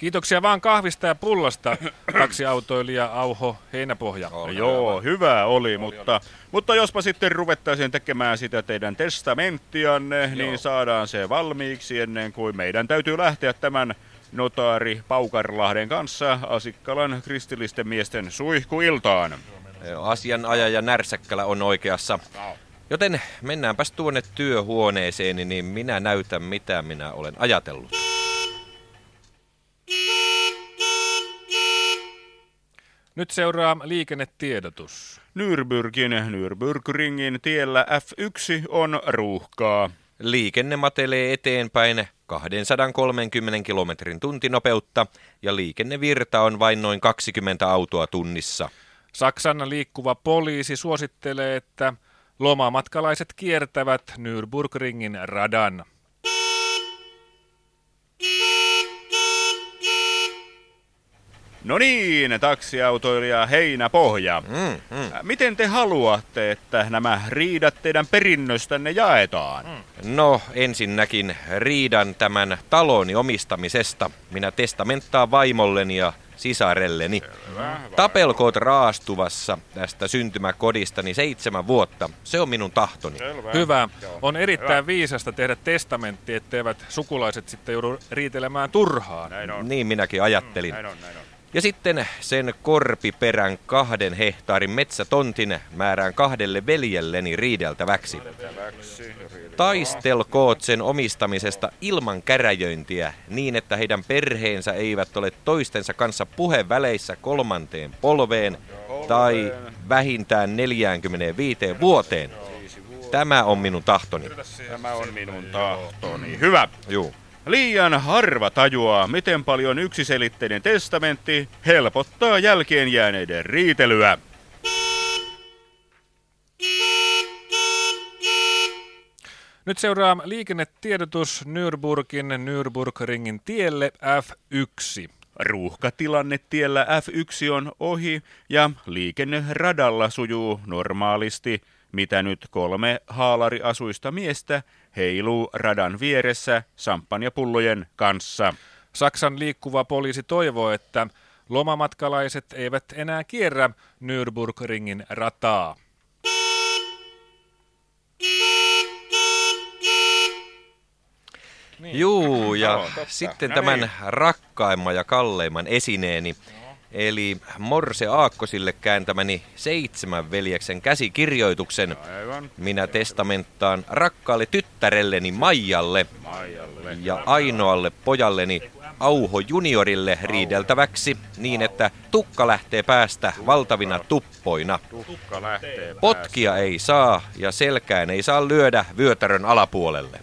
Kiitoksia vaan kahvista ja pullasta, taksiautoilija Auho Heinäpohja. Oli Joo, hyvä oli, mutta, mutta jospa sitten ruvettaisiin tekemään sitä teidän testamenttianne, Joo. niin saadaan se valmiiksi ennen kuin meidän täytyy lähteä tämän notaari Paukarlahden kanssa Asikkalan kristillisten miesten suihkuiltaan. Asianajaja Närsäkkälä on oikeassa. Joten mennäänpäs tuonne työhuoneeseeni, niin minä näytän mitä minä olen ajatellut. Nyt seuraa liikennetiedotus. Nürburgin Nürburgringin tiellä F1 on ruuhkaa. Liikenne matelee eteenpäin 230 kilometrin tuntinopeutta ja liikennevirta on vain noin 20 autoa tunnissa. Saksan liikkuva poliisi suosittelee, että lomamatkalaiset kiertävät Nürburgringin radan. No niin, taksiautoilija Heinäpohja. Mm, mm. Miten te haluatte, että nämä riidat teidän perinnöstänne jaetaan? Mm. No, ensinnäkin riidan tämän taloni omistamisesta. Minä testamenttaan vaimolleni ja sisarelleni. Tapelkoot raastuvassa tästä syntymäkodistani seitsemän vuotta. Se on minun tahtoni. Selvä. Hyvä. On erittäin Hyvä. viisasta tehdä testamentti, etteivät sukulaiset sitten joudu riitelemään turhaan. Näin on. Niin minäkin ajattelin. Näin on, näin on. Ja sitten sen korpiperän kahden hehtaarin metsätontin määrään kahdelle veljelleni riideltäväksi. Taistelkoot sen omistamisesta ilman käräjöintiä niin, että heidän perheensä eivät ole toistensa kanssa puheväleissä kolmanteen polveen tai vähintään 45 vuoteen. Tämä on minun tahtoni. Tämä on minun tahtoni. Hyvä. Juu. Liian harva tajuaa, miten paljon yksiselitteinen testamentti helpottaa jälkeen jääneiden riitelyä. Nyt seuraa liikennetiedotus Nürburgin Nürburgringin tielle F1. Ruuhkatilanne tiellä F1 on ohi ja liikenne radalla sujuu normaalisti, mitä nyt kolme haalariasuista miestä heiluu radan vieressä samppanjapullojen kanssa. Saksan liikkuva poliisi toivoo, että lomamatkalaiset eivät enää kierrä Nürburgringin rataa. Niin. Juu, ja no, sitten no tämän niin. rakkaimman ja kalleimman esineeni eli Morse Aakkosille kääntämäni seitsemän veljeksen käsikirjoituksen. Aivan. Minä testamenttaan rakkaalle tyttärelleni Maijalle, Maijalle. ja ainoalle pojalleni Auho juniorille riideltäväksi niin, että tukka lähtee päästä valtavina tuppoina. Tukka lähtee Potkia ei saa ja selkään ei saa lyödä vyötärön alapuolelle.